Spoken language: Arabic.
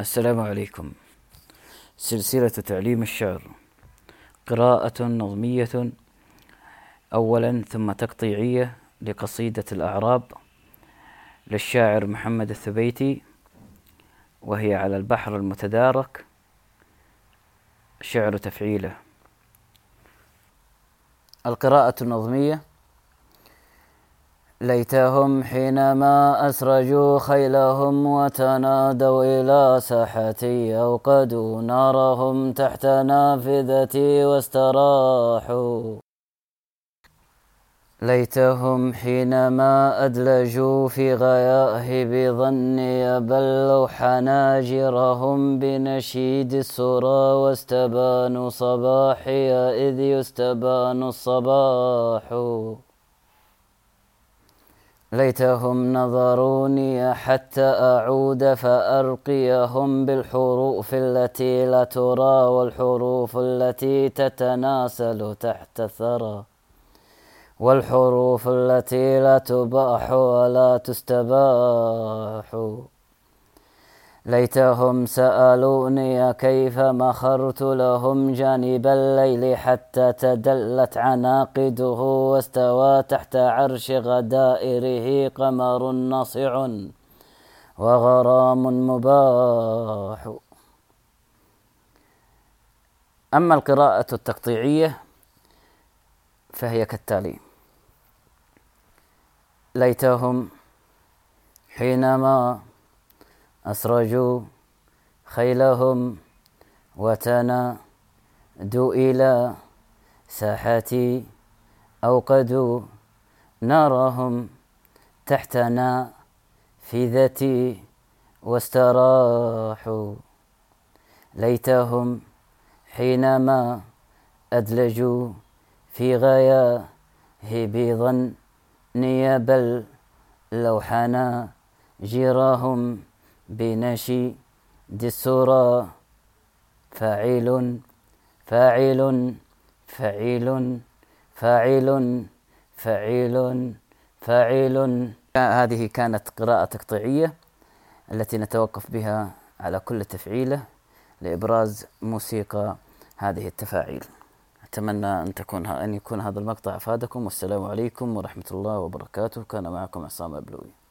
السلام عليكم. سلسلة تعليم الشعر. قراءة نظمية أولا ثم تقطيعية لقصيدة الأعراب للشاعر محمد الثبيتي وهي على البحر المتدارك شعر تفعيله. القراءة النظمية ليتهم حينما أسرجوا خيلهم وتنادوا إلى ساحتي أوقدوا نارهم تحت نافذتي واستراحوا. ليتهم حينما أدلجوا في غياه بظني بلوا حناجرهم بنشيد السرى واستبانوا صباحي إذ يستبان الصباح. ليتهم نظروني حتى أعود فأرقيهم بالحروف التي لا ترى والحروف التي تتناسل تحت الثرى والحروف التي لا تباح ولا تستباح. ليتهم سألوني كيف مخرت لهم جانب الليل حتى تدلت عناقده واستوى تحت عرش غدائره قمر نصع وغرام مباح. أما القراءة التقطيعية فهي كالتالي ليتهم حينما أسرجوا خيلهم وتنادوا إلى ساحتي أوقدوا نارهم تحت نافذتي واستراحوا. ليتهم حينما أدلجوا في غياه بظني بل لو حنا جيرهم بنشيد السورة فاعل فاعل فاعل فاعل فاعل فاعل. هذه كانت قراءة تقطيعية التي نتوقف بها على كل تفعيلة لإبراز موسيقى هذه التفاعيل. أتمنى أن تكون أن يكون هذا المقطع أفادكم. والسلام عليكم ورحمة الله وبركاته. كان معكم عصام أبلوي.